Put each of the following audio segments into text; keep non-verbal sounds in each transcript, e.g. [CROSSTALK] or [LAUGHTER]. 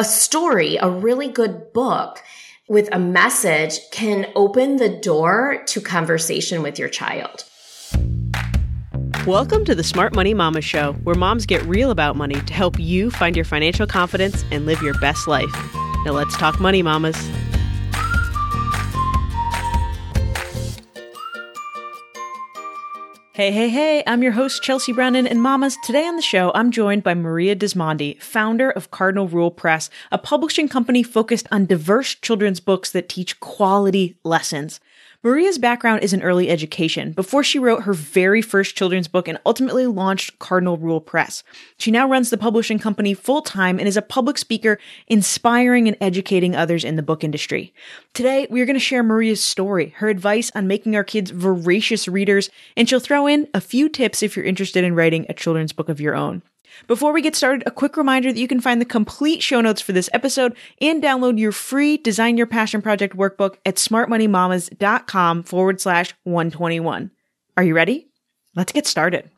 a story, a really good book with a message can open the door to conversation with your child. Welcome to the Smart Money Mama Show, where moms get real about money to help you find your financial confidence and live your best life. Now let's talk money, mamas. Hey, hey, hey, I'm your host, Chelsea Brennan, and mamas, today on the show, I'm joined by Maria Dismondy, founder of Cardinal Rule Press, a publishing company focused on diverse children's books that teach quality lessons. Maria's background is in early education before she wrote her very first children's book and ultimately launched Cardinal Rule Press. She now runs the publishing company full time and is a public speaker, inspiring and educating others in the book industry. Today, we are going to share Maria's story, her advice on making our kids voracious readers, and she'll throw in a few tips if you're interested in writing a children's book of your own. Before we get started, a quick reminder that you can find the complete show notes for this episode and download your free Design Your Passion Project workbook at smartmoneymamas.com forward slash 121. Are you ready? Let's get started.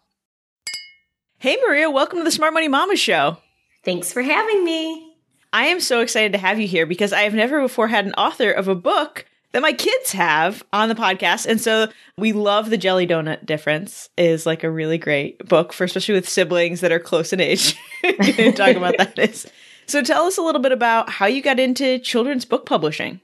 Hey, Maria, welcome to the Smart Money Mama Show. Thanks for having me. I am so excited to have you here because I have never before had an author of a book that my kids have on the podcast. And so we love the Jelly Donut Difference is like a really great book for especially with siblings that are close in age. [LAUGHS] Talk about that [LAUGHS] is. So tell us a little bit about how you got into children's book publishing.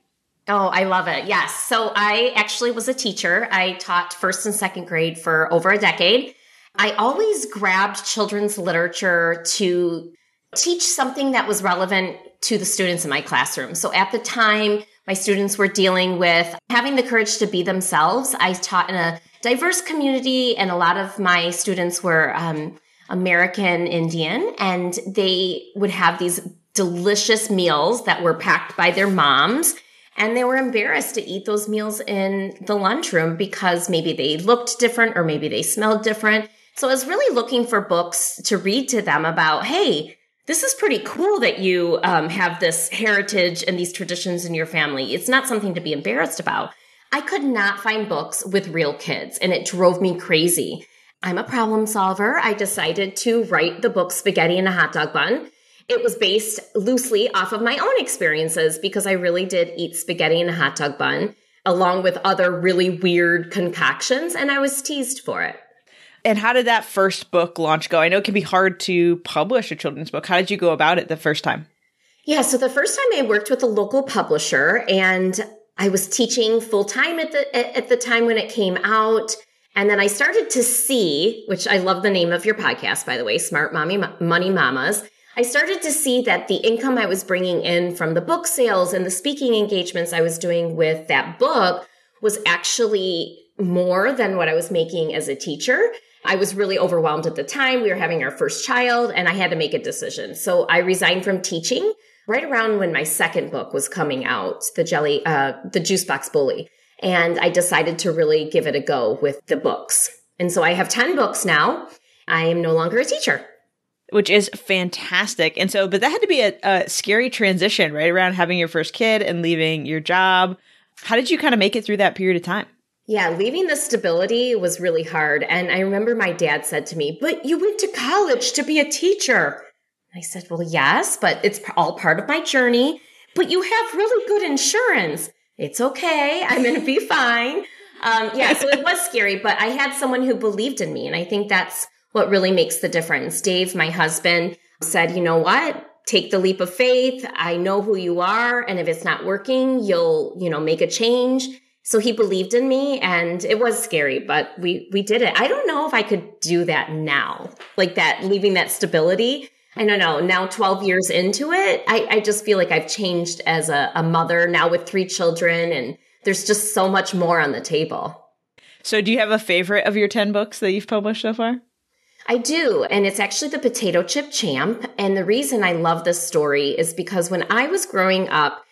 Oh, I love it. Yes. So I actually was a teacher. I taught first and second grade for over a decade. I always grabbed children's literature to teach something that was relevant to the students in my classroom. So at the time, my students were dealing with having the courage to be themselves. I taught in a diverse community, and a lot of my students were um, American Indian, and they would have these delicious meals that were packed by their moms. And they were embarrassed to eat those meals in the lunchroom because maybe they looked different or maybe they smelled different. So I was really looking for books to read to them about, hey, this is pretty cool that you um, have this heritage and these traditions in your family. It's not something to be embarrassed about. I could not find books with real kids, and it drove me crazy. I'm a problem solver. I decided to write the book Spaghetti and a Hot Dog Bun. It was based loosely off of my own experiences because I really did eat spaghetti and a hot dog bun along with other really weird concoctions, and I was teased for it. And how did that first book launch go? I know it can be hard to publish a children's book. How did you go about it the first time? Yeah, so the first time I worked with a local publisher and I was teaching full time at the at the time when it came out. And then I started to see, which I love the name of your podcast, by the way, Smart Mommy Money Mamas. I started to see that the income I was bringing in from the book sales and the speaking engagements I was doing with that book was actually more than what I was making as a teacher. I was really overwhelmed at the time. We were having our first child and I had to make a decision. So I resigned from teaching right around when my second book was coming out, the jelly, uh, the juice box bully. And I decided to really give it a go with the books. And so I have 10 books now. I am no longer a teacher. Which is fantastic. And so, but that had to be a, a scary transition, right? Around having your first kid and leaving your job. How did you kind of make it through that period of time? Yeah, leaving the stability was really hard. And I remember my dad said to me, But you went to college to be a teacher. I said, Well, yes, but it's all part of my journey. But you have really good insurance. It's okay. I'm going to be [LAUGHS] fine. Um, yeah, so it was scary, but I had someone who believed in me. And I think that's what really makes the difference. Dave, my husband, said, You know what? Take the leap of faith. I know who you are. And if it's not working, you'll, you know, make a change so he believed in me and it was scary, but we, we did it. I don't know if I could do that now, like that, leaving that stability. I don't know. Now, 12 years into it, I, I just feel like I've changed as a, a mother now with three children and there's just so much more on the table. So, do you have a favorite of your 10 books that you've published so far? I do. And it's actually The Potato Chip Champ. And the reason I love this story is because when I was growing up,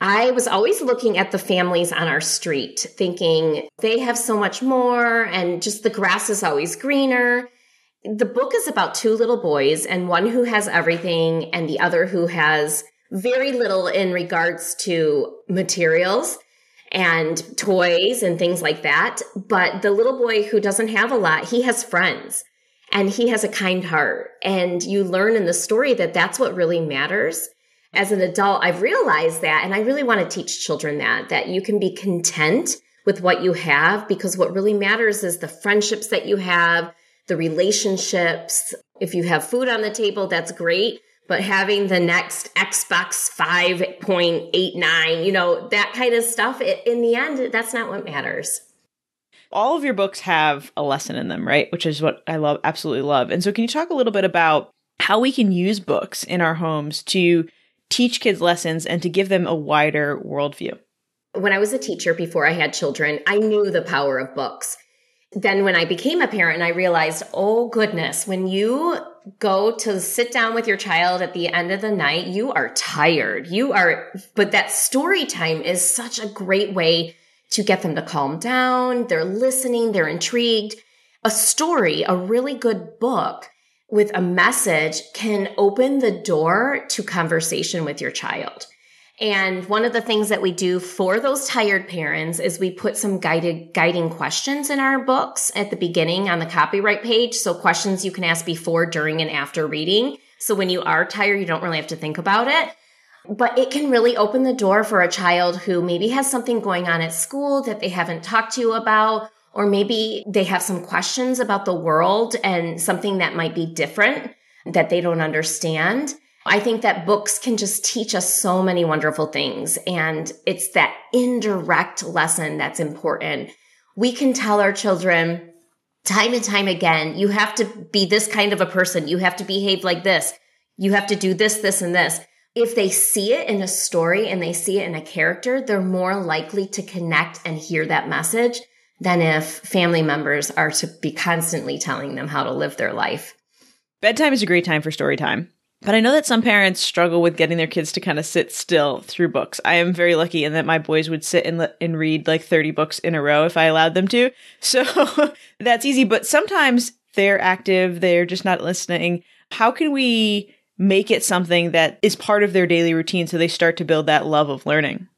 I was always looking at the families on our street, thinking they have so much more and just the grass is always greener. The book is about two little boys and one who has everything and the other who has very little in regards to materials and toys and things like that. But the little boy who doesn't have a lot, he has friends and he has a kind heart. And you learn in the story that that's what really matters as an adult, I've realized that, and I really want to teach children that, that you can be content with what you have because what really matters is the friendships that you have, the relationships. If you have food on the table, that's great. But having the next Xbox 5.89, you know, that kind of stuff, it, in the end, that's not what matters. All of your books have a lesson in them, right? Which is what I love, absolutely love. And so, can you talk a little bit about how we can use books in our homes to teach kids lessons and to give them a wider worldview? When I was a teacher before I had children, I knew the power of books. Then when I became a parent, I realized, oh goodness, when you go to sit down with your child at the end of the night, you are tired. You are, but that story time is such a great way to get them to calm down. They're listening. They're intrigued. A story, a really good book with a message can open the door to conversation with your child. And one of the things that we do for those tired parents is we put some guided guiding questions in our books at the beginning on the copyright page. So questions you can ask before, during, and after reading. So when you are tired, you don't really have to think about it. But it can really open the door for a child who maybe has something going on at school that they haven't talked to you about, or maybe they have some questions about the world and something that might be different that they don't understand. I think that books can just teach us so many wonderful things. And it's that indirect lesson that's important. We can tell our children time and time again, you have to be this kind of a person. You have to behave like this. You have to do this, this, and this. If they see it in a story and they see it in a character, they're more likely to connect and hear that message than if family members are to be constantly telling them how to live their life. Bedtime is a great time for story time. But I know that some parents struggle with getting their kids to kind of sit still through books. I am very lucky in that my boys would sit and, le- and read like 30 books in a row if I allowed them to. [LAUGHS] So that's easy. But sometimes they're active, they're just not listening. How can we make it something that is part of their daily routine so they start to build that love of learning?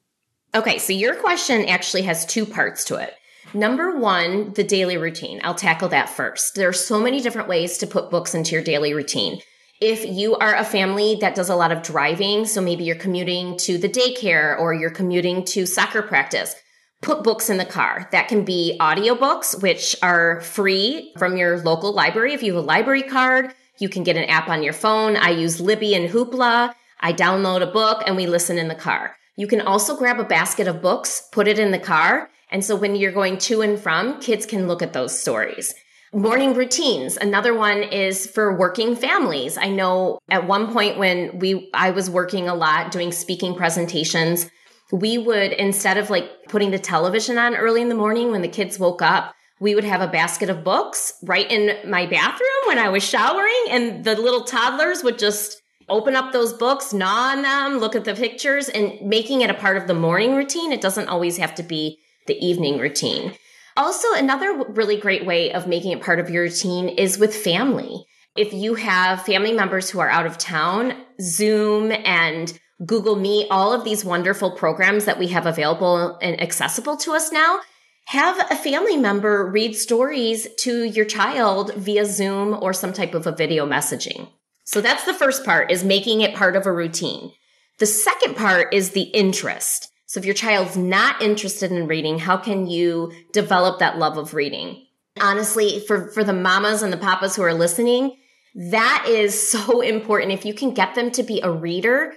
Okay, so your question actually has two parts to it. Number one, the daily routine. I'll tackle that first. There are so many different ways to put books into your daily routine. If you are a family that does a lot of driving, so maybe you're commuting to the daycare or you're commuting to soccer practice, put books in the car. That can be audiobooks, which are free from your local library. If you have a library card, you can get an app on your phone. I use Libby and Hoopla. I download a book and we listen in the car. You can also grab a basket of books, put it in the car, and so when you're going to and from, kids can look at those stories. Morning routines. Another one is for working families. I know at one point when we, I was working a lot doing speaking presentations, we would, instead of like putting the television on early in the morning when the kids woke up, we would have a basket of books right in my bathroom when I was showering and the little toddlers would just open up those books, gnaw on them, look at the pictures and making it a part of the morning routine. It doesn't always have to be the evening routine. Also, another really great way of making it part of your routine is with family. If you have family members who are out of town, Zoom and Google Meet, all of these wonderful programs that we have available and accessible to us now, have a family member read stories to your child via Zoom or some type of a video messaging. So that's the first part is making it part of a routine. The second part is the interest. So if your child's not interested in reading, how can you develop that love of reading? Honestly, for, for the mamas and the papas who are listening, that is [LAUGHS] so important. If you can get them to be a reader,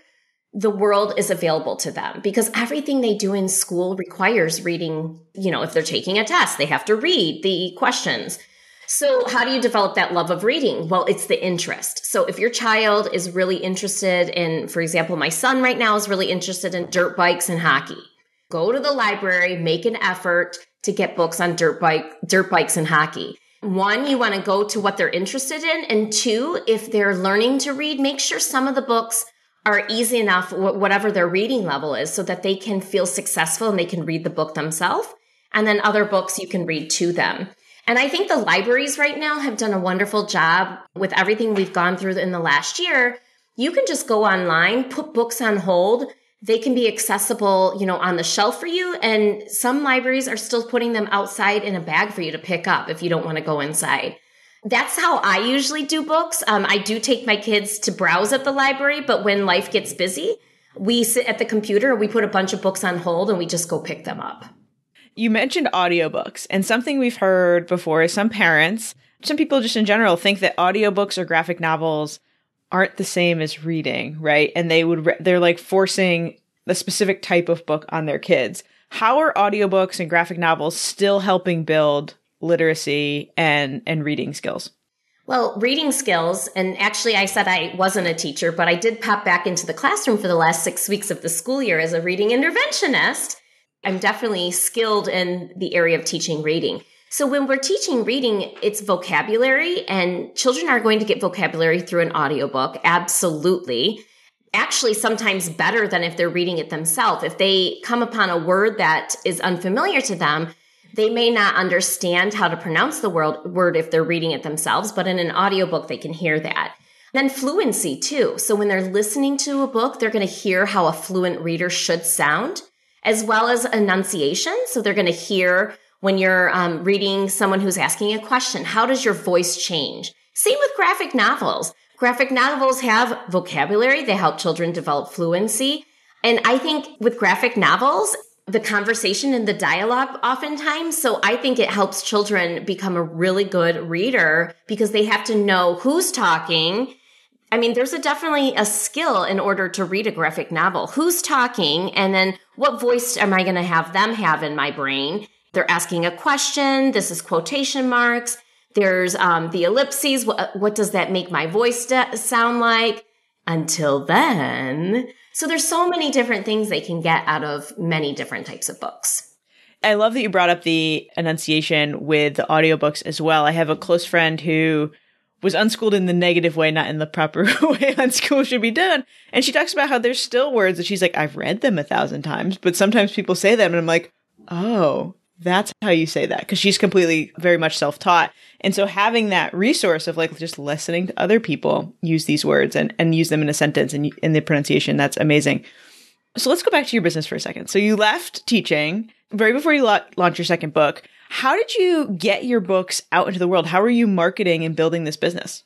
the world is available to them because everything they do in school requires reading. You know, if they're taking a test, they have to read the questions. So, how do you develop that love of reading? Well, it's the interest. So, if your child is really interested in, for example, my son right now is really interested in dirt bikes and hockey, go to the library, make an effort to get books on dirt bike, dirt bikes and hockey. One, you want to go to what they're interested in. And two, if they're learning to read, make sure some of the books are easy enough, whatever their reading level is, so that they can feel successful and they can read the book themselves. And then other books you can read to them. And I think the libraries right now have done a wonderful job with everything we've gone through in the last year. You can just go online, put books on hold. They can be accessible, you know, on the shelf for you. And some libraries are still putting them outside in a bag for you to pick up if you don't want to go inside. That's how I usually do books. Um, I do take my kids to browse at the library, but when life gets busy, we sit at the computer, we put a bunch of books on hold and we just go pick them up. You mentioned audiobooks, and something we've heard before is some parents, some people just in general think that audiobooks or graphic novels aren't the same as reading, right? And they would, re- they're like forcing the specific type of book on their kids. How are audiobooks and graphic novels still helping build literacy and, and reading skills? Well, reading skills, and actually, I said I wasn't a teacher, but I did pop back into the classroom for the last six weeks of the school year as a reading interventionist. I'm definitely skilled in the area of teaching reading. So when we're teaching reading, it's vocabulary and children are going to get vocabulary through an audiobook. Absolutely. Actually, sometimes better than if they're reading it themselves. If they come upon a word that is unfamiliar to them, they may not understand how to pronounce the word, if they're reading it themselves, but in an audiobook, they can hear that. Then fluency too. So when they're listening to a book, they're going to hear how a fluent reader should sound as well as enunciation. So they're going to hear when you're um, reading someone who's asking a question, how does your voice change? Same with graphic novels. Graphic novels have vocabulary. They help children develop fluency. And I think with graphic novels, the conversation and the dialogue oftentimes. So I think it helps children become a really good reader because they have to know who's talking I mean, there's a definitely a skill in order to read a graphic novel. Who's talking? And then what voice am I going to have them have in my brain? They're asking a question. This is quotation marks. There's um, the ellipses. What, what does that make my voice de- sound like? Until then. So there's so many different things they can get out of many different types of books. I love that you brought up the enunciation with the audiobooks as well. I have a close friend who was unschooled in the negative way, not in the proper [LAUGHS] way unschool should be done. And she talks about how there's still words that she's like, I've read them a thousand times, but sometimes people say them and I'm like, oh, that's how you say that. Cause she's completely very much self taught. And so having that resource of like just listening to other people use these words and, and use them in a sentence and in the pronunciation, that's amazing. So let's go back to your business for a second. So you left teaching very before you la- launched your second book. How did you get your books out into the world? How are you marketing and building this business?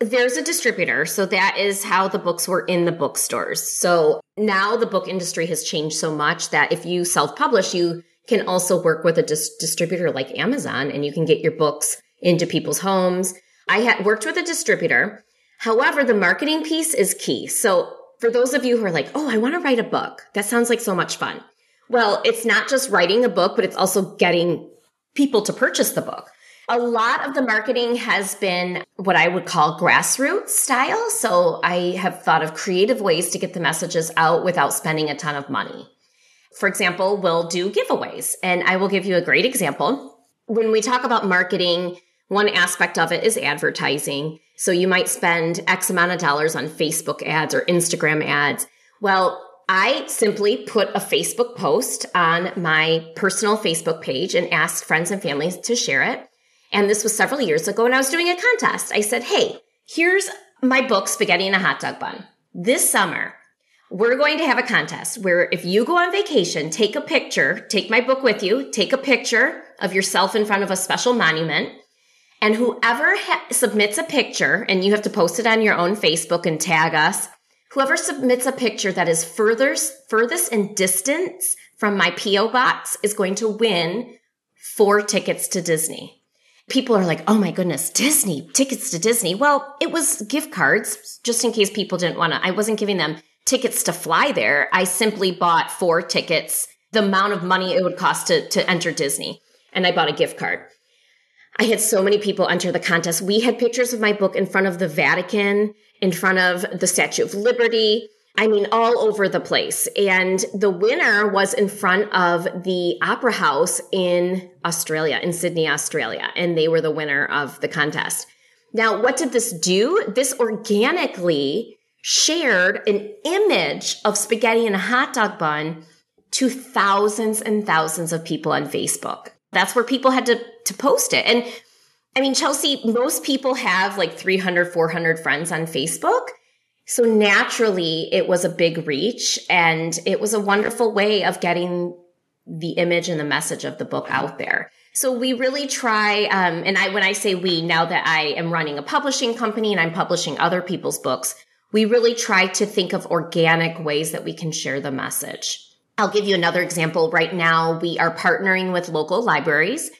There's a distributor. So that is how the books were in the bookstores. So now the book industry has changed so much that if you self publish, you can also work with a dis- distributor like Amazon and you can get your books into people's homes. I had worked with a distributor. However, the marketing piece is key. So for those of you who are like, Oh, I want to write a book. That sounds like so much fun. Well, it's not just writing a book, but it's also getting people to purchase the book. A lot of the marketing has been what I would call grassroots style. So I have thought of creative ways to get the messages out without spending a ton of money. For example, we'll do giveaways and I will give you a great example. When we talk about marketing, one aspect of it is advertising. So you might spend X amount of dollars on Facebook ads or Instagram ads. Well, I simply put a Facebook post on my personal Facebook page and asked friends and families to share it. And this was several years ago, and I was doing a contest. I said, Hey, here's my book, Spaghetti in a Hot Dog Bun. This summer, we're going to have a contest where if you go on vacation, take a picture, take my book with you, take a picture of yourself in front of a special monument. And whoever ha- submits a picture, and you have to post it on your own Facebook and tag us, Whoever submits a picture that is furthest, furthest in distance from my P.O. box is going to win four tickets to Disney. People are like, oh my goodness, Disney, tickets to Disney. Well, it was gift cards, just in case people didn't want to. I wasn't giving them tickets to fly there. I simply bought four tickets, the amount of money it would cost to, to enter Disney. And I bought a gift card. I had so many people enter the contest. We had pictures of my book in front of the Vatican in front of the Statue of Liberty. I mean, all over the place. And the winner was in front of the Opera House in Australia, in Sydney, Australia. And they were the winner of the contest. Now, what did this do? This organically shared an image of spaghetti and a hot dog bun to thousands and thousands of people on Facebook. That's where people had to, to post it. And I mean, Chelsea, most people have like 300, 400 friends on Facebook. So naturally, it was a big reach and it was a wonderful way of getting the image and the message of the book out there. So we really try, um, and I when I say we, now that I am running a publishing company and I'm publishing other people's books, we really try to think of organic ways that we can share the message. I'll give you another example. Right now, we are partnering with local libraries.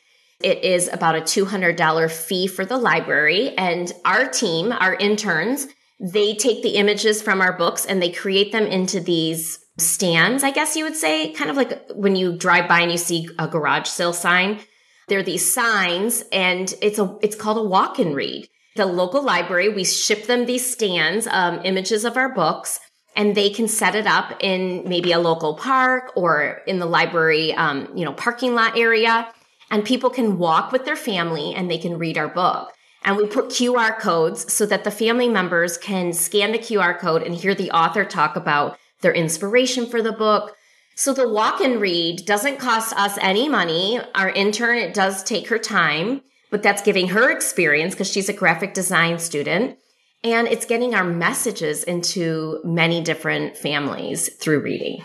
It is about a $200 fee for the library, and our team, our interns, they take the images from our books and they create them into these stands, I guess you would say, kind of like when you drive by and you see a garage sale sign. There are these signs and it's a, it's called a walk and read. The local library, we ship them these stands, um, images of our books and they can set it up in maybe a local park or in the library, um, you know, parking lot area. And people can walk with their family and they can read our book. And we put QR codes so that the family members can scan the QR code and hear the author talk about their inspiration for the book, so the walk and read doesn't cost us any money. Our intern, it does take her time, but that's giving her experience because she's a graphic design student. And it's getting our messages into many different families through reading.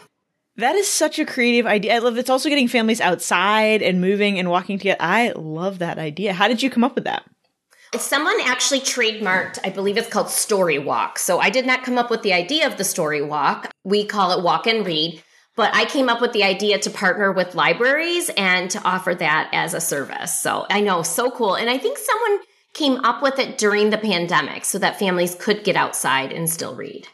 That is such a creative idea. I love it's also getting families outside and moving and walking together. I love that idea. How did you come up with that? Someone actually trademarked, I believe it's called Story Walk. So I did not come up with the idea of the Story Walk. We call it Walk and Read. But I came up with the idea to partner with libraries and to offer that as a service. So I know, so cool. And I think someone came up with it during the pandemic so that families could get outside and still read.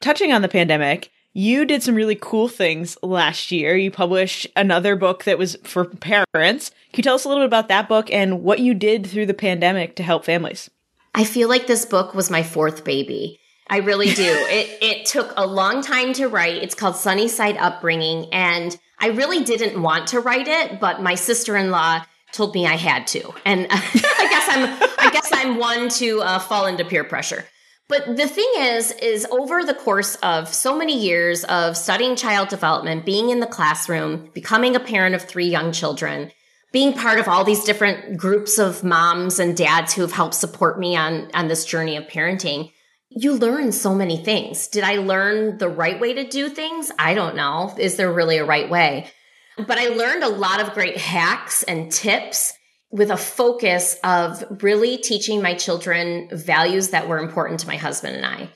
Touching on the pandemic, you did some really cool things last year. You published another book that was for parents. Can you tell us a little bit about that book and what you did through the pandemic to help families? I feel like this book was my fourth baby. I really do. [LAUGHS] it it took a long time to write. It's called Sunnyside Upbringing and I really didn't want to write it, but my sister-in-law told me I had to. And [LAUGHS] I guess I'm I guess I'm one to uh, fall into peer pressure. But the thing is is over the course of so many years of studying child development, being in the classroom, becoming a parent of three young children, being part of all these different groups of moms and dads who have helped support me on on this journey of parenting, you learn so many things. Did I learn the right way to do things? I don't know. Is there really a right way? But I learned a lot of great hacks and tips with a focus of really teaching my children values that were important to my husband and I.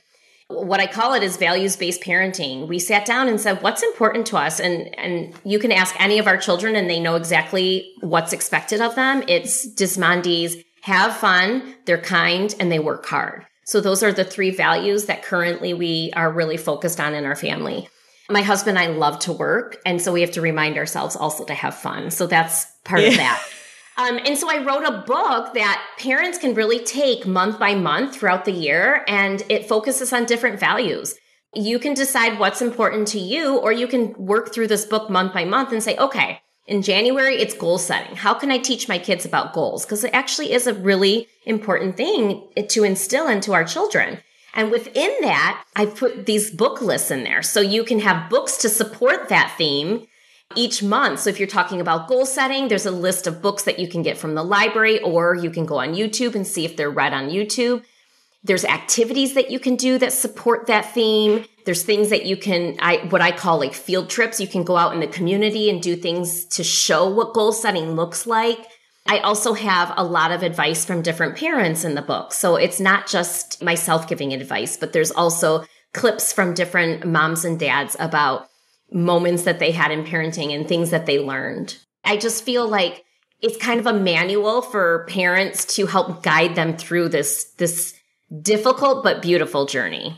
What I call it is values based parenting. We sat down and said, what's important to us? And, and you can ask any of our children and they know exactly what's expected of them. It's Dismondy's have fun, they're kind, and they work hard. So those are the three values that currently we are really focused on in our family. My husband and I love to work. And so we have to remind ourselves also to have fun. So that's part yeah. of that. [LAUGHS] Um, and so I wrote a book that parents can really take month by month throughout the year, and it focuses on different values. You can decide what's important to you, or you can work through this book month by month and say, okay, in January, it's goal setting. How can I teach my kids about goals? Because it actually is a really important thing to instill into our children. And within that, I put these book lists in there. So you can have books to support that theme each month. So if you're talking about goal setting, there's a list of books that you can get from the library, or you can go on YouTube and see if they're read on YouTube. There's activities that you can do that support that theme. There's things that you can, I, what I call like field trips. You can go out in the community and do things to show what goal setting looks like. I also have a lot of advice from different parents in the book. So it's not just myself giving advice, but there's also clips from different moms and dads about moments that they had in parenting and things that they learned. I just feel like it's kind of a manual for parents to help guide them through this, this difficult but beautiful journey.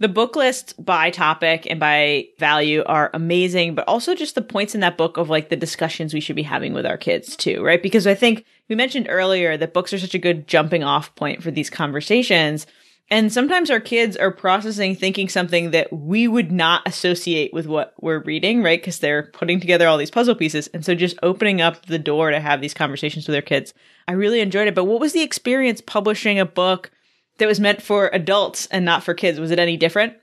The book list by topic and by value are amazing, but also just the points in that book of like the discussions we should be having with our kids too, right? Because I think we mentioned earlier that books are such a good jumping off point for these conversations. And sometimes our kids are processing thinking something that we would not associate with what we're reading, right? Because they're putting together all these puzzle pieces. And so just opening up the door to have these conversations with their kids. I really enjoyed it. But what was the experience publishing a book that was meant for adults and not for kids. Was it any different?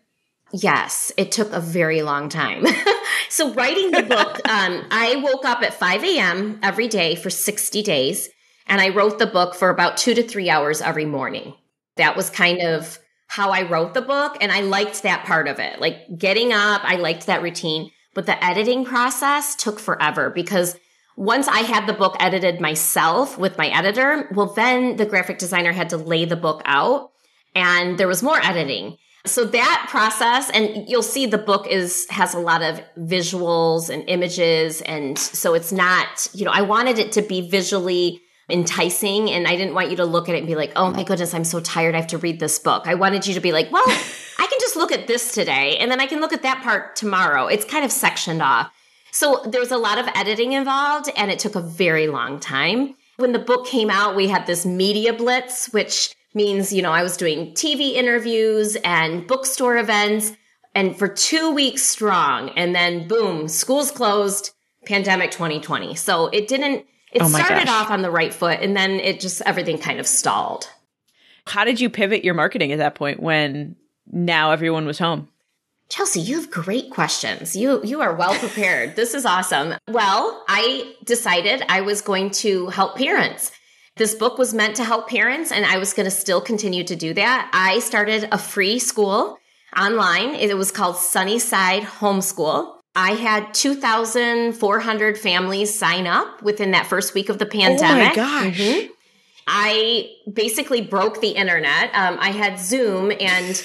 Yes, it took a very long time. [LAUGHS] so writing the book, [LAUGHS] um, I woke up at 5 a.m. every day for 60 days, and I wrote the book for about two to three hours every morning. That was kind of how I wrote the book, and I liked that part of it. Like getting up, I liked that routine, but the editing process took forever because once I had the book edited myself with my editor, well, then the graphic designer had to lay the book out and there was more editing. So that process, and you'll see the book is, has a lot of visuals and images. And so it's not, you know, I wanted it to be visually enticing and I didn't want you to look at it and be like, oh my goodness, I'm so tired. I have to read this book. I wanted you to be like, well, [LAUGHS] I can just look at this today and then I can look at that part tomorrow. It's kind of sectioned off. So there's a lot of editing involved and it took a very long time. When the book came out, we had this media blitz, which means, you know, I was doing TV interviews and bookstore events and for two weeks strong. And then boom, schools closed, pandemic 2020. So it didn't, it oh started gosh. off on the right foot and then it just, everything kind of stalled. How did you pivot your marketing at that point when now everyone was home? Chelsea, you have great questions. You you are well prepared. this is awesome. Well, I decided I was going to help parents. This book was meant to help parents and I was going to still continue to do that. I started a free school online. It was called Sunnyside Homeschool. I had 2,400 families sign up within that first week of the pandemic. Oh my gosh. Mm-hmm. I basically broke the internet. Um, I had Zoom and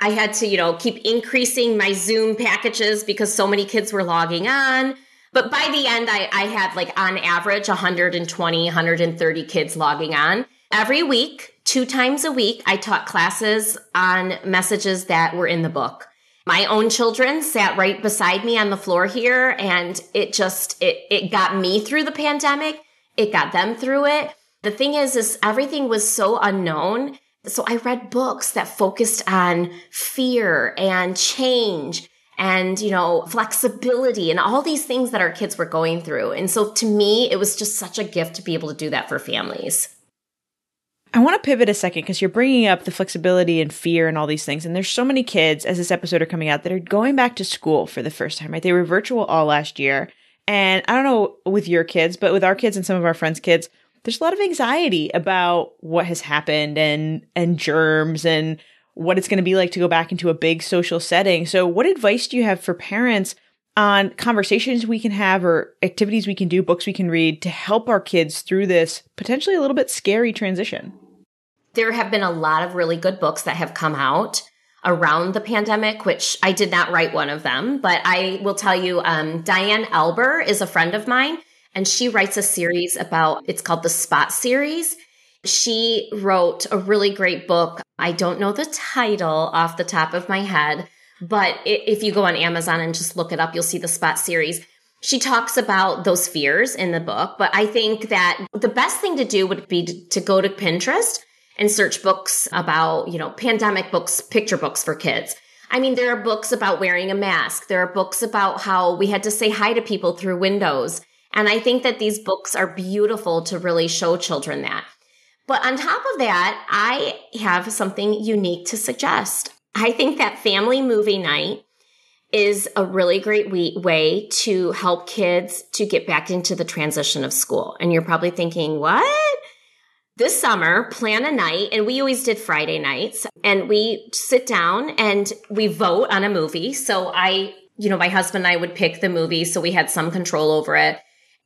I had to, you know, keep increasing my Zoom packages because so many kids were logging on. But by the end, I, I had like on average 120, 130 kids logging on. Every week, two times a week, I taught classes on messages that were in the book. My own children sat right beside me on the floor here and it just, it, it got me through the pandemic. It got them through it. The thing is, is everything was so unknown so I read books that focused on fear and change and, you know, flexibility and all these things that our kids were going through. And so to me, it was just such a gift to be able to do that for families. I want to pivot a second because you're bringing up the flexibility and fear and all these things. And there's so many kids as this episode are coming out that are going back to school for the first time, right? They were virtual all last year. And I don't know with your kids, but with our kids and some of our friends' kids, there's a lot of anxiety about what has happened and and germs and what it's going to be like to go back into a big social setting. So what advice do you have for parents on conversations we can have or activities we can do, books we can read to help our kids through this potentially a little bit scary transition? There have been a lot of really good books that have come out around the pandemic, which I did not write one of them, but I will tell you, um, Diane Alber is a friend of mine and she writes a series about it's called the Spot series. She wrote a really great book. I don't know the title off the top of my head, but if you go on Amazon and just look it up, you'll see the Spot series. She talks about those fears in the book, but I think that the best thing to do would be to go to Pinterest and search books about, you know, pandemic books, picture books for kids. I mean, there are books about wearing a mask. There are books about how we had to say hi to people through windows. And I think that these books are beautiful to really show children that. But on top of that, I have something unique to suggest. I think that family movie night is a really great way to help kids to get back into the transition of school. And you're probably thinking, what? This summer, plan a night, and we always did Friday nights, and we sit down and we vote on a movie. So I, you know, my husband and I would pick the movie, so we had some control over it.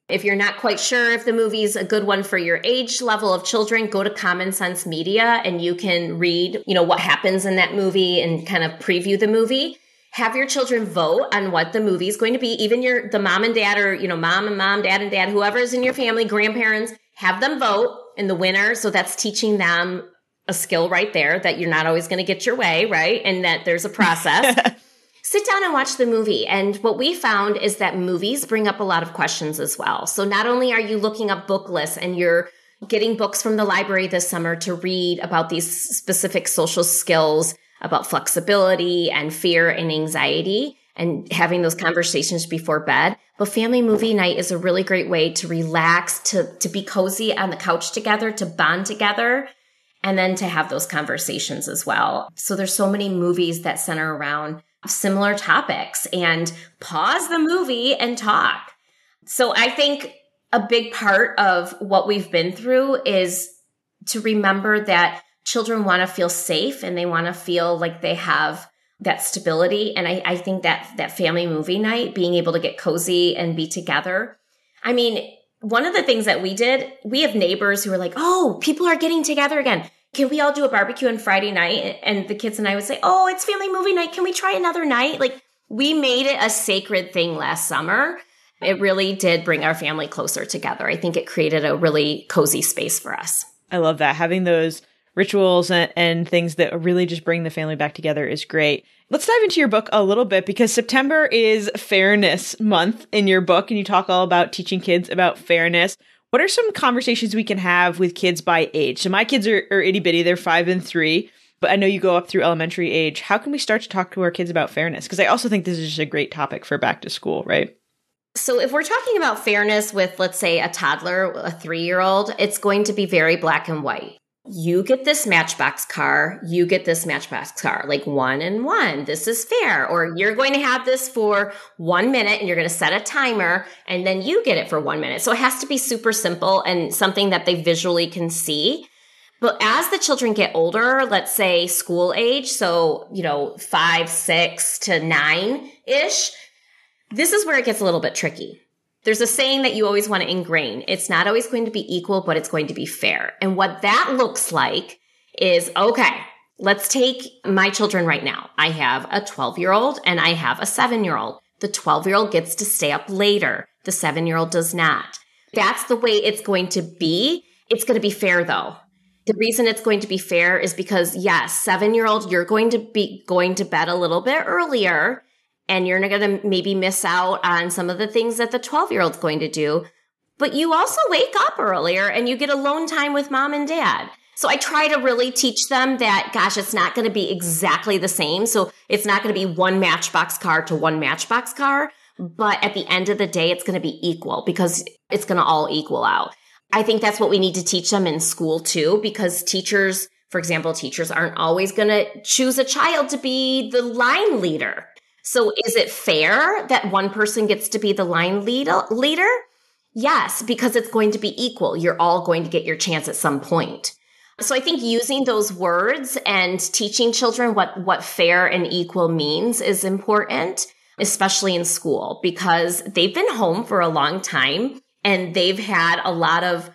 If you're not quite sure if the movie is a good one for your age level of children, go to Common Sense Media and you can read, you know, what happens in that movie and kind of preview the movie. Have your children vote on what the movie is going to be. Even your the mom and dad or, you know, mom and mom, dad and dad, whoever is in your family, grandparents, have them vote in the winner. So that's teaching them a skill right there that you're not always going to get your way, right? And that there's a process. [LAUGHS] sit down and watch the movie. And what we found is that movies bring up a lot of questions as well. So not only are you looking up book lists and you're getting books from the library this summer to read about these specific social skills about flexibility and fear and anxiety and having those conversations before bed. But family movie night is a really great way to relax, to, to be cozy on the couch together, to bond together, and then to have those conversations as well. So there's so many movies that center around similar topics and pause the movie and talk. So I think a big part of what we've been through is to remember that children want to feel safe and they want to feel like they have that stability. And I, I think that that family movie night, being able to get cozy and be together. I mean, one of the things that we did, we have neighbors who are like, oh, people are getting together again. Can we all do a barbecue on Friday night? And the kids and I would say, oh, it's family movie night. Can we try another night? Like we made it a sacred thing last summer. It really did bring our family closer together. I think it created a really cozy space for us. I love that. Having those rituals and, and things that really just bring the family back together is great. Let's dive into your book a little bit because September is fairness month in your book and you talk all about teaching kids about fairness. What are some conversations we can have with kids by age? So my kids are, are itty bitty, they're five and three, but I know you go up through elementary age. How can we start to talk to our kids about fairness? Because I also think this is just a great topic for back to school, right? So, if we're talking about fairness with, let's say, a toddler, a three year old, it's going to be very black and white you get this matchbox car, you get this matchbox car, like one and one. This is fair. Or you're going to have this for one minute and you're going to set a timer and then you get it for one minute. So it has to be super simple and something that they visually can see. But as the children get older, let's say school age, so, you know, five, six to nine ish, this is where it gets a little bit tricky there's a saying that you always want to ingrain. It's not always going to be equal, but it's going to be fair. And what that looks like is okay, let's take my children right now. I have a 12 year old and I have a seven year old. The 12 year old gets to stay up later. The seven year old does not. That's the way it's going to be. It's going to be fair though. The reason it's going to be fair is because yes, seven year old, you're going to be going to bed a little bit earlier and you're going to maybe miss out on some of the things that the 12 year old's going to do. But you also wake up earlier and you get alone time with mom and dad. So I try to really teach them that, gosh, it's not going to be exactly the same. So it's not going to be one matchbox car to one matchbox car. But at the end of the day, it's going to be equal because it's going to all equal out. I think that's what we need to teach them in school too, because teachers, for example, teachers aren't always going to choose a child to be the line leader. So is it fair that one person gets to be the line lead- leader? Yes, because it's going to be equal. You're all going to get your chance at some point. So I think using those words and teaching children what, what fair and equal means is important, especially in school, because they've been home for a long time and they've had a lot of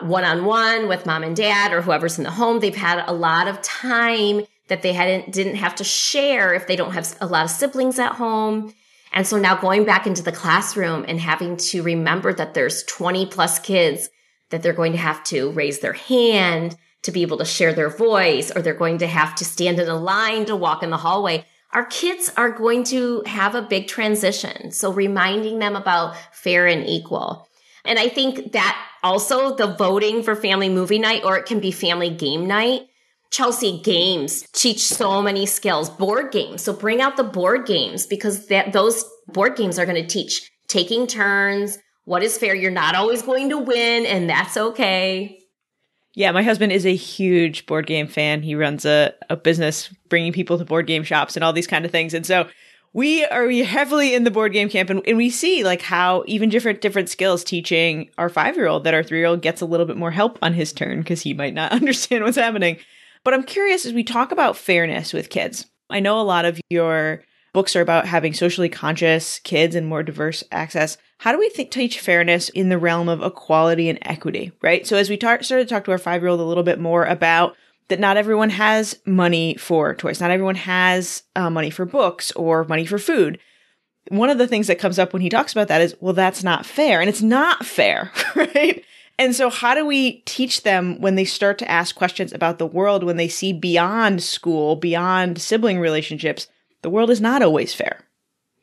one on one with mom and dad or whoever's in the home. They've had a lot of time that they hadn't didn't have to share if they don't have a lot of siblings at home. And so now going back into the classroom and having to remember that there's 20 plus kids that they're going to have to raise their hand to be able to share their voice or they're going to have to stand in a line to walk in the hallway. Our kids are going to have a big transition. So reminding them about fair and equal. And I think that also the voting for family movie night or it can be family game night Chelsea games teach so many skills, board games. So bring out the board games because that those board games are going to teach taking turns, what is fair. You're not always going to win and that's okay. Yeah, my husband is a huge board game fan. He runs a, a business bringing people to board game shops and all these kind of things. And so we are heavily in the board game camp and, and we see like how even different different skills teaching our five year old that our three year old gets a little bit more help on his turn because he might not [LAUGHS] understand what's happening. But I'm curious as we talk about fairness with kids. I know a lot of your books are about having socially conscious kids and more diverse access. How do we think, teach fairness in the realm of equality and equity, right? So as we tar- started to talk to our five year old a little bit more about that not everyone has money for toys. Not everyone has uh, money for books or money for food. One of the things that comes up when he talks about that is, well, that's not fair. And it's not fair, [LAUGHS] right? And so, how do we teach them when they start to ask questions about the world, when they see beyond school, beyond sibling relationships? The world is not always fair.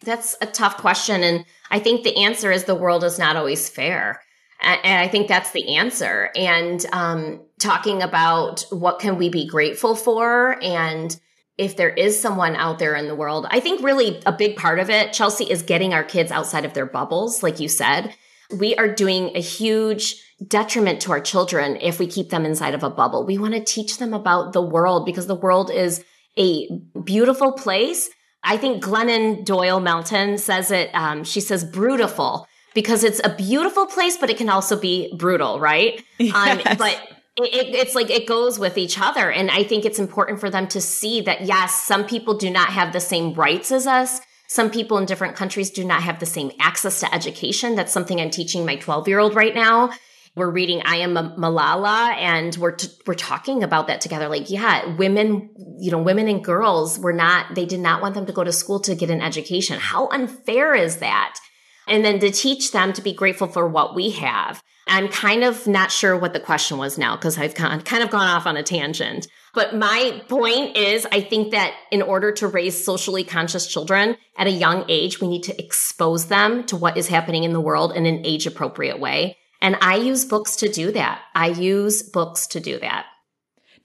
That's a tough question. And I think the answer is the world is not always fair. And I think that's the answer. And um, talking about what can we be grateful for and if there is someone out there in the world, I think really a big part of it, Chelsea, is getting our kids outside of their bubbles, like you said. We are doing a huge detriment to our children if we keep them inside of a bubble. We want to teach them about the world because the world is a beautiful place. I think Glennon Doyle Melton says it. Um, she says brutiful because it's a beautiful place, but it can also be brutal, right? Um, yes. Um, but it, it's like it goes with each other. And I think it's important for them to see that, yes, some people do not have the same rights as us. Some people in different countries do not have the same access to education. That's something I'm teaching my 12 year old right now. We're reading I Am Malala and we're, t- we're talking about that together. Like, yeah, women, you know, women and girls were not, they did not want them to go to school to get an education. How unfair is that? And then to teach them to be grateful for what we have. I'm kind of not sure what the question was now because I've kind of gone off on a tangent. But my point is, I think that in order to raise socially conscious children at a young age, we need to expose them to what is happening in the world in an age appropriate way. And I use books to do that. I use books to do that.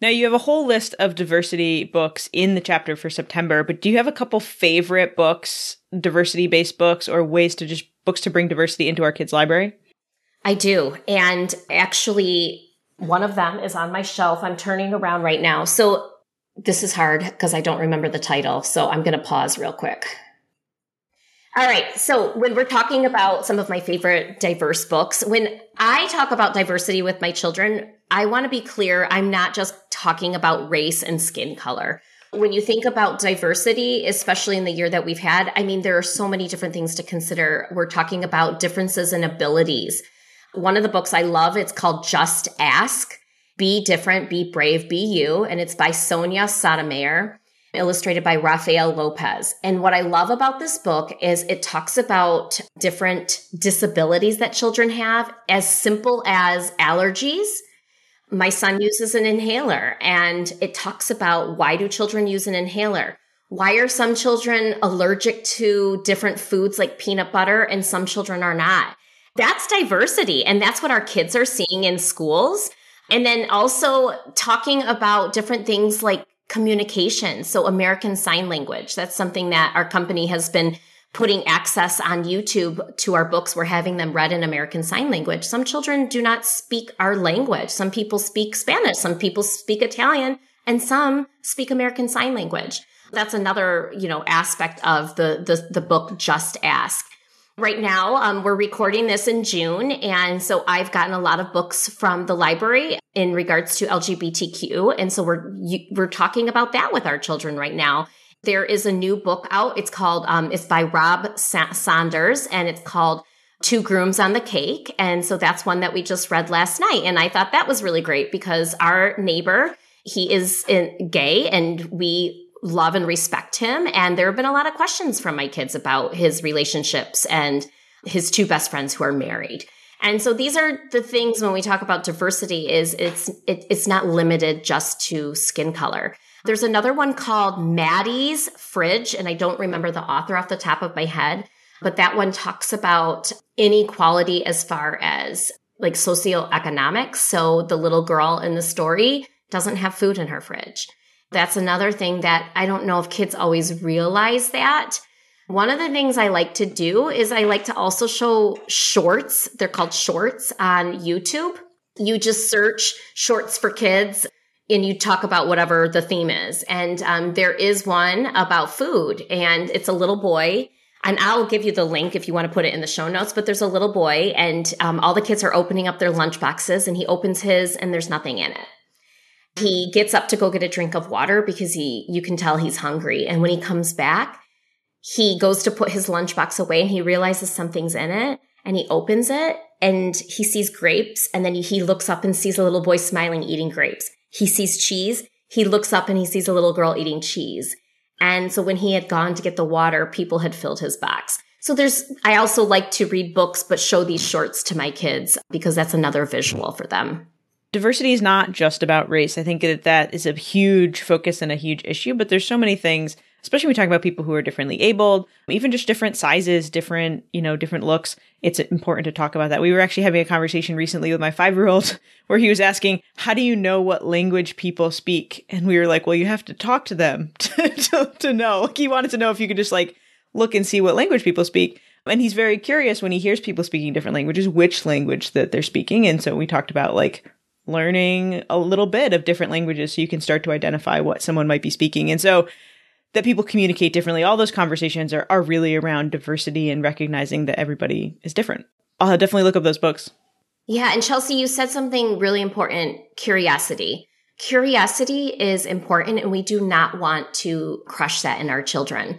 Now, you have a whole list of diversity books in the chapter for September, but do you have a couple favorite books, diversity based books, or ways to just books to bring diversity into our kids' library? I do. And actually, one of them is on my shelf. I'm turning around right now. So this is hard because I don't remember the title. So I'm going to pause real quick. All right. So when we're talking about some of my favorite diverse books, when I talk about diversity with my children, I want to be clear. I'm not just talking about race and skin color. When you think about diversity, especially in the year that we've had, I mean, there are so many different things to consider. We're talking about differences in abilities. One of the books I love, it's called Just Ask. Be different, be brave, be you. And it's by Sonia Sotomayor, illustrated by Rafael Lopez. And what I love about this book is it talks about different disabilities that children have, as simple as allergies. My son uses an inhaler and it talks about why do children use an inhaler? Why are some children allergic to different foods like peanut butter and some children are not? That's diversity. And that's what our kids are seeing in schools. And then also talking about different things like communication. So American Sign Language. That's something that our company has been putting access on YouTube to our books. We're having them read in American Sign Language. Some children do not speak our language. Some people speak Spanish. Some people speak Italian and some speak American Sign Language. That's another, you know, aspect of the, the, the book, Just Ask. Right now, um, we're recording this in June. And so I've gotten a lot of books from the library in regards to LGBTQ. And so we're, we're talking about that with our children right now. There is a new book out. It's called, um, it's by Rob Sa- Sanders and it's called Two Grooms on the Cake. And so that's one that we just read last night. And I thought that was really great because our neighbor, he is in, gay and we love and respect him. And there have been a lot of questions from my kids about his relationships and his two best friends who are married. And so these are the things when we talk about diversity is it's it, it's not limited just to skin color. There's another one called Maddie's Fridge, and I don't remember the author off the top of my head, but that one talks about inequality as far as like socioeconomics. So the little girl in the story doesn't have food in her fridge. That's another thing that I don't know if kids always realize that. One of the things I like to do is I like to also show shorts. They're called shorts on YouTube. You just search shorts for kids and you talk about whatever the theme is. And um, there is one about food, and it's a little boy. And I'll give you the link if you want to put it in the show notes. But there's a little boy, and um, all the kids are opening up their lunch boxes, and he opens his, and there's nothing in it. He gets up to go get a drink of water because he, you can tell he's hungry. And when he comes back, he goes to put his lunchbox away and he realizes something's in it and he opens it and he sees grapes. And then he looks up and sees a little boy smiling, eating grapes. He sees cheese. He looks up and he sees a little girl eating cheese. And so when he had gone to get the water, people had filled his box. So there's, I also like to read books, but show these shorts to my kids because that's another visual for them diversity is not just about race. I think that that is a huge focus and a huge issue, but there's so many things, especially when we talk about people who are differently abled, even just different sizes, different, you know, different looks. It's important to talk about that. We were actually having a conversation recently with my five year old [LAUGHS] where he was asking, how do you know what language people speak? And we were like, well, you have to talk to them [LAUGHS] to, to, to know. Like he wanted to know if you could just like look and see what language people speak. And he's very curious when he hears people speaking different languages, which language that they're speaking. And so we talked about like learning a little bit of different languages so you can start to identify what someone might be speaking. And so that people communicate differently, all those conversations are, are really around diversity and recognizing that everybody is different. I'll definitely look up those books. Yeah. And Chelsea, you said something really important curiosity. Curiosity is important, and we do not want to crush that in our children.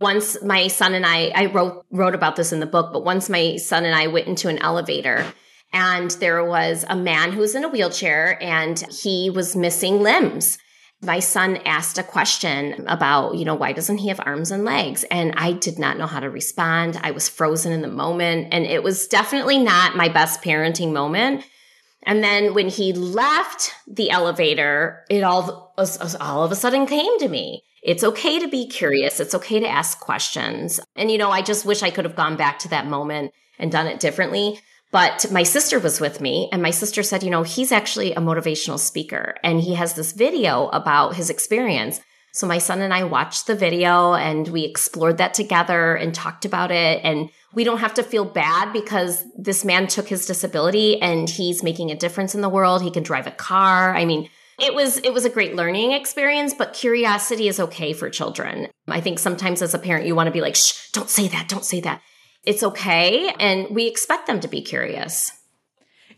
once my son and I, I wrote, wrote about this in the book, but once my son and I went into an elevator and there was a man who was in a wheelchair and he was missing limbs. My son asked a question about, you know, why doesn't he have arms and legs? And I did not know how to respond. I was frozen in the moment and it was definitely not my best parenting moment. And then when he left the elevator, it all, all of a sudden came to me. It's okay to be curious. It's okay to ask questions. And, you know, I just wish I could have gone back to that moment and done it differently. But my sister was with me and my sister said, you know, he's actually a motivational speaker and he has this video about his experience. So my son and I watched the video and we explored that together and talked about it. And we don't have to feel bad because this man took his disability and he's making a difference in the world. He can drive a car. I mean, it was it was a great learning experience, but curiosity is okay for children. I think sometimes as a parent you want to be like, "Shh, don't say that, don't say that." It's okay and we expect them to be curious.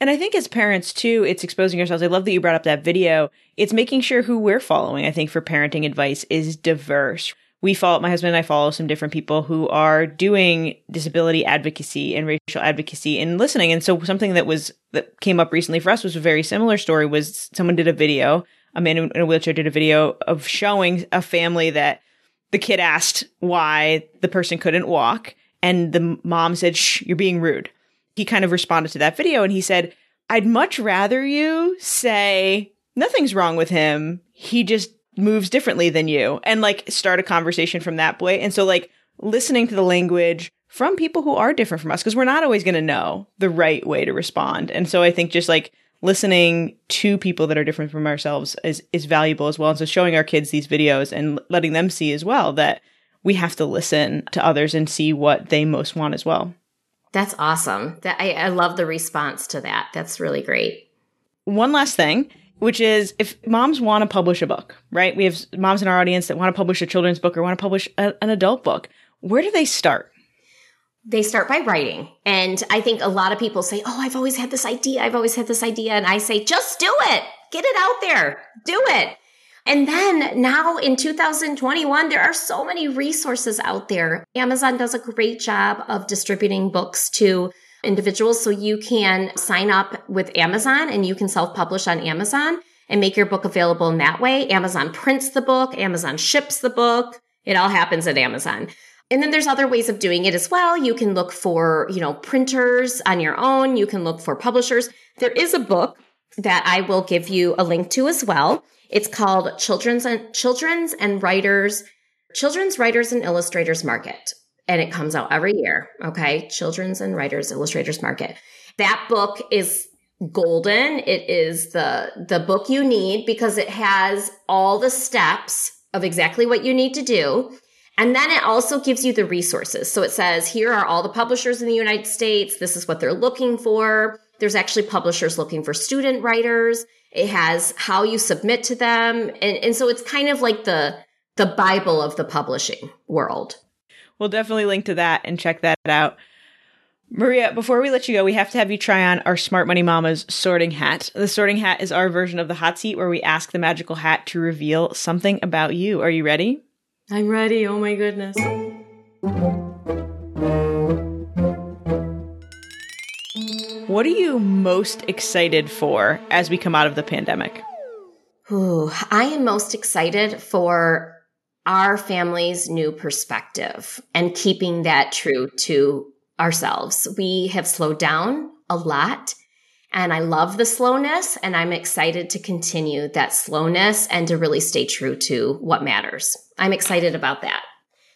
And I think as parents too, it's exposing ourselves. I love that you brought up that video. It's making sure who we're following, I think, for parenting advice is diverse. We follow, my husband and I follow some different people who are doing disability advocacy and racial advocacy and listening. And so something that was, that came up recently for us was a very similar story was someone did a video, a man in a wheelchair did a video of showing a family that the kid asked why the person couldn't walk. And the mom said, shh, you're being rude he kind of responded to that video and he said, I'd much rather you say nothing's wrong with him. He just moves differently than you and like start a conversation from that way. And so like listening to the language from people who are different from us because we're not always going to know the right way to respond. And so I think just like listening to people that are different from ourselves is is valuable as well. And so showing our kids these videos and letting them see as well that we have to listen to others and see what they most want as well. That's awesome. That I, I love the response to that. That's really great. One last thing, which is if moms want to publish a book, right? We have moms in our audience that want to publish a children's book or want to publish a, an adult book. Where do they start? They start by writing. And I think a lot of people say, Oh, I've always had this idea. I've always had this idea. And I say, just do it. Get it out there. Do it. And then now in 2021, there are so many resources out there. Amazon does a great job of distributing books to individuals. So you can sign up with Amazon and you can self publish on Amazon and make your book available in that way. Amazon prints the book, Amazon ships the book. It all happens at Amazon. And then there's other ways of doing it as well. You can look for, you know, printers on your own. You can look for publishers. There is a book that I will give you a link to as well. It's called Children's and Children's and Writers Children's Writers and Illustrators Market and it comes out every year, okay? Children's and Writers Illustrators Market. That book is golden. It is the the book you need because it has all the steps of exactly what you need to do. And then it also gives you the resources. So it says, here are all the publishers in the United States. This is what they're looking for. There's actually publishers looking for student writers. It has how you submit to them. And, and so it's kind of like the, the Bible of the publishing world. We'll definitely link to that and check that out. Maria, before we let you go, we have to have you try on our Smart Money Mamas sorting hat. The sorting hat is our version of the hot seat where we ask the magical hat to reveal something about you. Are you ready? I'm ready. Oh my goodness. What are you most excited for as we come out of the pandemic? Ooh, I am most excited for our family's new perspective and keeping that true to ourselves. We have slowed down a lot and I love the slowness and I'm excited to continue that slowness and to really stay true to what matters. I'm excited about that.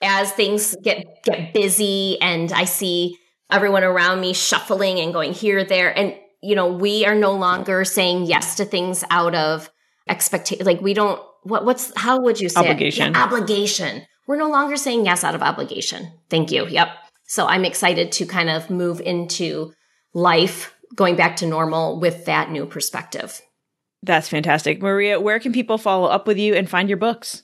As things get get busy and I see everyone around me shuffling and going here, there. And, you know, we are no longer saying yes to things out of expectation. Like we don't, what, what's, how would you say obligation? Yeah, obligation. We're no longer saying yes out of obligation. Thank you. Yep. So I'm excited to kind of move into life going back to normal with that new perspective. That's fantastic. Maria, where can people follow up with you and find your books?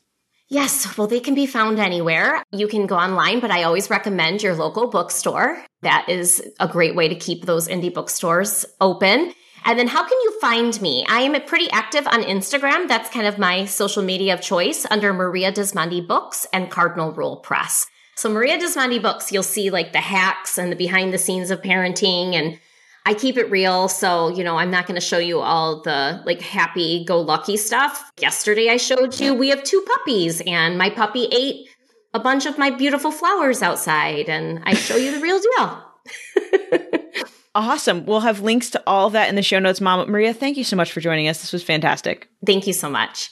Yes, well, they can be found anywhere. You can go online, but I always recommend your local bookstore. That is a great way to keep those indie bookstores open. And then how can you find me? I am pretty active on Instagram. That's kind of my social media of choice under Maria Dismondy Books and Cardinal Rule Press. So Maria Dismondy books, you'll see like the hacks and the behind the scenes of parenting and I keep it real. So, you know, I'm not going to show you all the like happy go lucky stuff. Yesterday I showed you we have two puppies and my puppy ate a bunch of my beautiful flowers outside and I show you the real deal. [LAUGHS] awesome. We'll have links to all of that in the show notes. Mama Maria, thank you so much for joining us. This was fantastic. Thank you so much.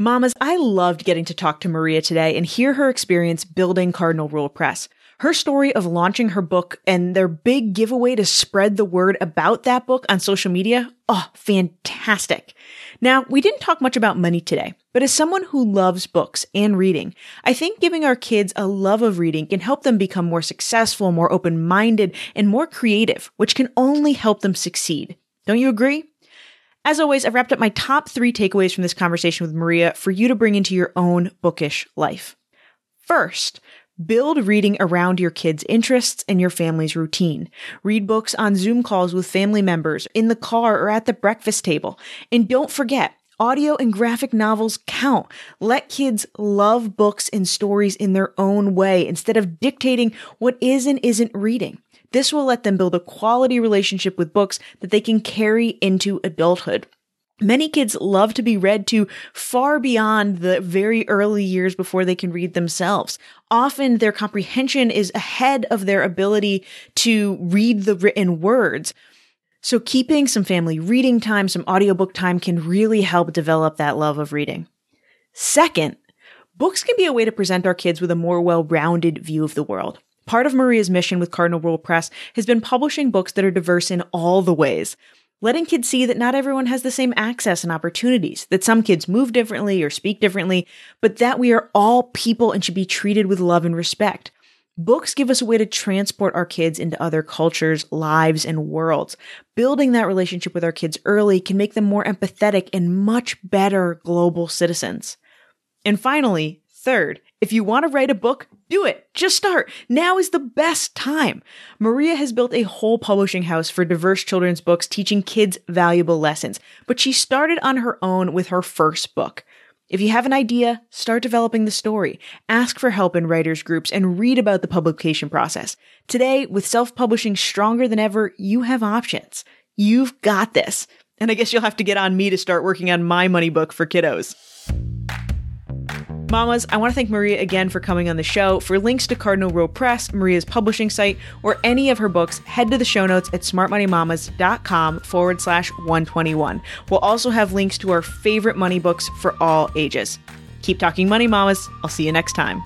Mamas, I loved getting to talk to Maria today and hear her experience building Cardinal Rule Press. Her story of launching her book and their big giveaway to spread the word about that book on social media. Oh, fantastic. Now, we didn't talk much about money today, but as someone who loves books and reading, I think giving our kids a love of reading can help them become more successful, more open-minded, and more creative, which can only help them succeed. Don't you agree? As always, I've wrapped up my top three takeaways from this conversation with Maria for you to bring into your own bookish life. First, Build reading around your kids' interests and your family's routine. Read books on Zoom calls with family members, in the car, or at the breakfast table. And don't forget, audio and graphic novels count. Let kids love books and stories in their own way instead of dictating what is and isn't reading. This will let them build a quality relationship with books that they can carry into adulthood. Many kids love to be read to far beyond the very early years before they can read themselves. Often their comprehension is ahead of their ability to read the written words. So keeping some family reading time, some audiobook time can really help develop that love of reading. Second, books can be a way to present our kids with a more well-rounded view of the world. Part of Maria's mission with Cardinal Rule Press has been publishing books that are diverse in all the ways letting kids see that not everyone has the same access and opportunities, that some kids move differently or speak differently, but that we are all people and should be treated with love and respect. Books give us a way to transport our kids into other cultures, lives, and worlds. Building that relationship with our kids early can make them more empathetic and much better global citizens. And finally, third, if you want to write a book, do it. Just start. Now is the best time. Maria has built a whole publishing house for diverse children's books teaching kids valuable lessons, but she started on her own with her first book. If you have an idea, start developing the story. Ask for help in writers groups and read about the publication process. Today, with self-publishing stronger than ever, you have options. You've got this. And I guess you'll have to get on me to start working on my money book for kiddos. Mamas, I want to thank Maria again for coming on the show. For links to Cardinal Rule Press, Maria's publishing site, or any of her books, head to the show notes at smartmoneymamas.com forward slash 121. We'll also have links to our favorite money books for all ages. Keep talking money, mamas. I'll see you next time.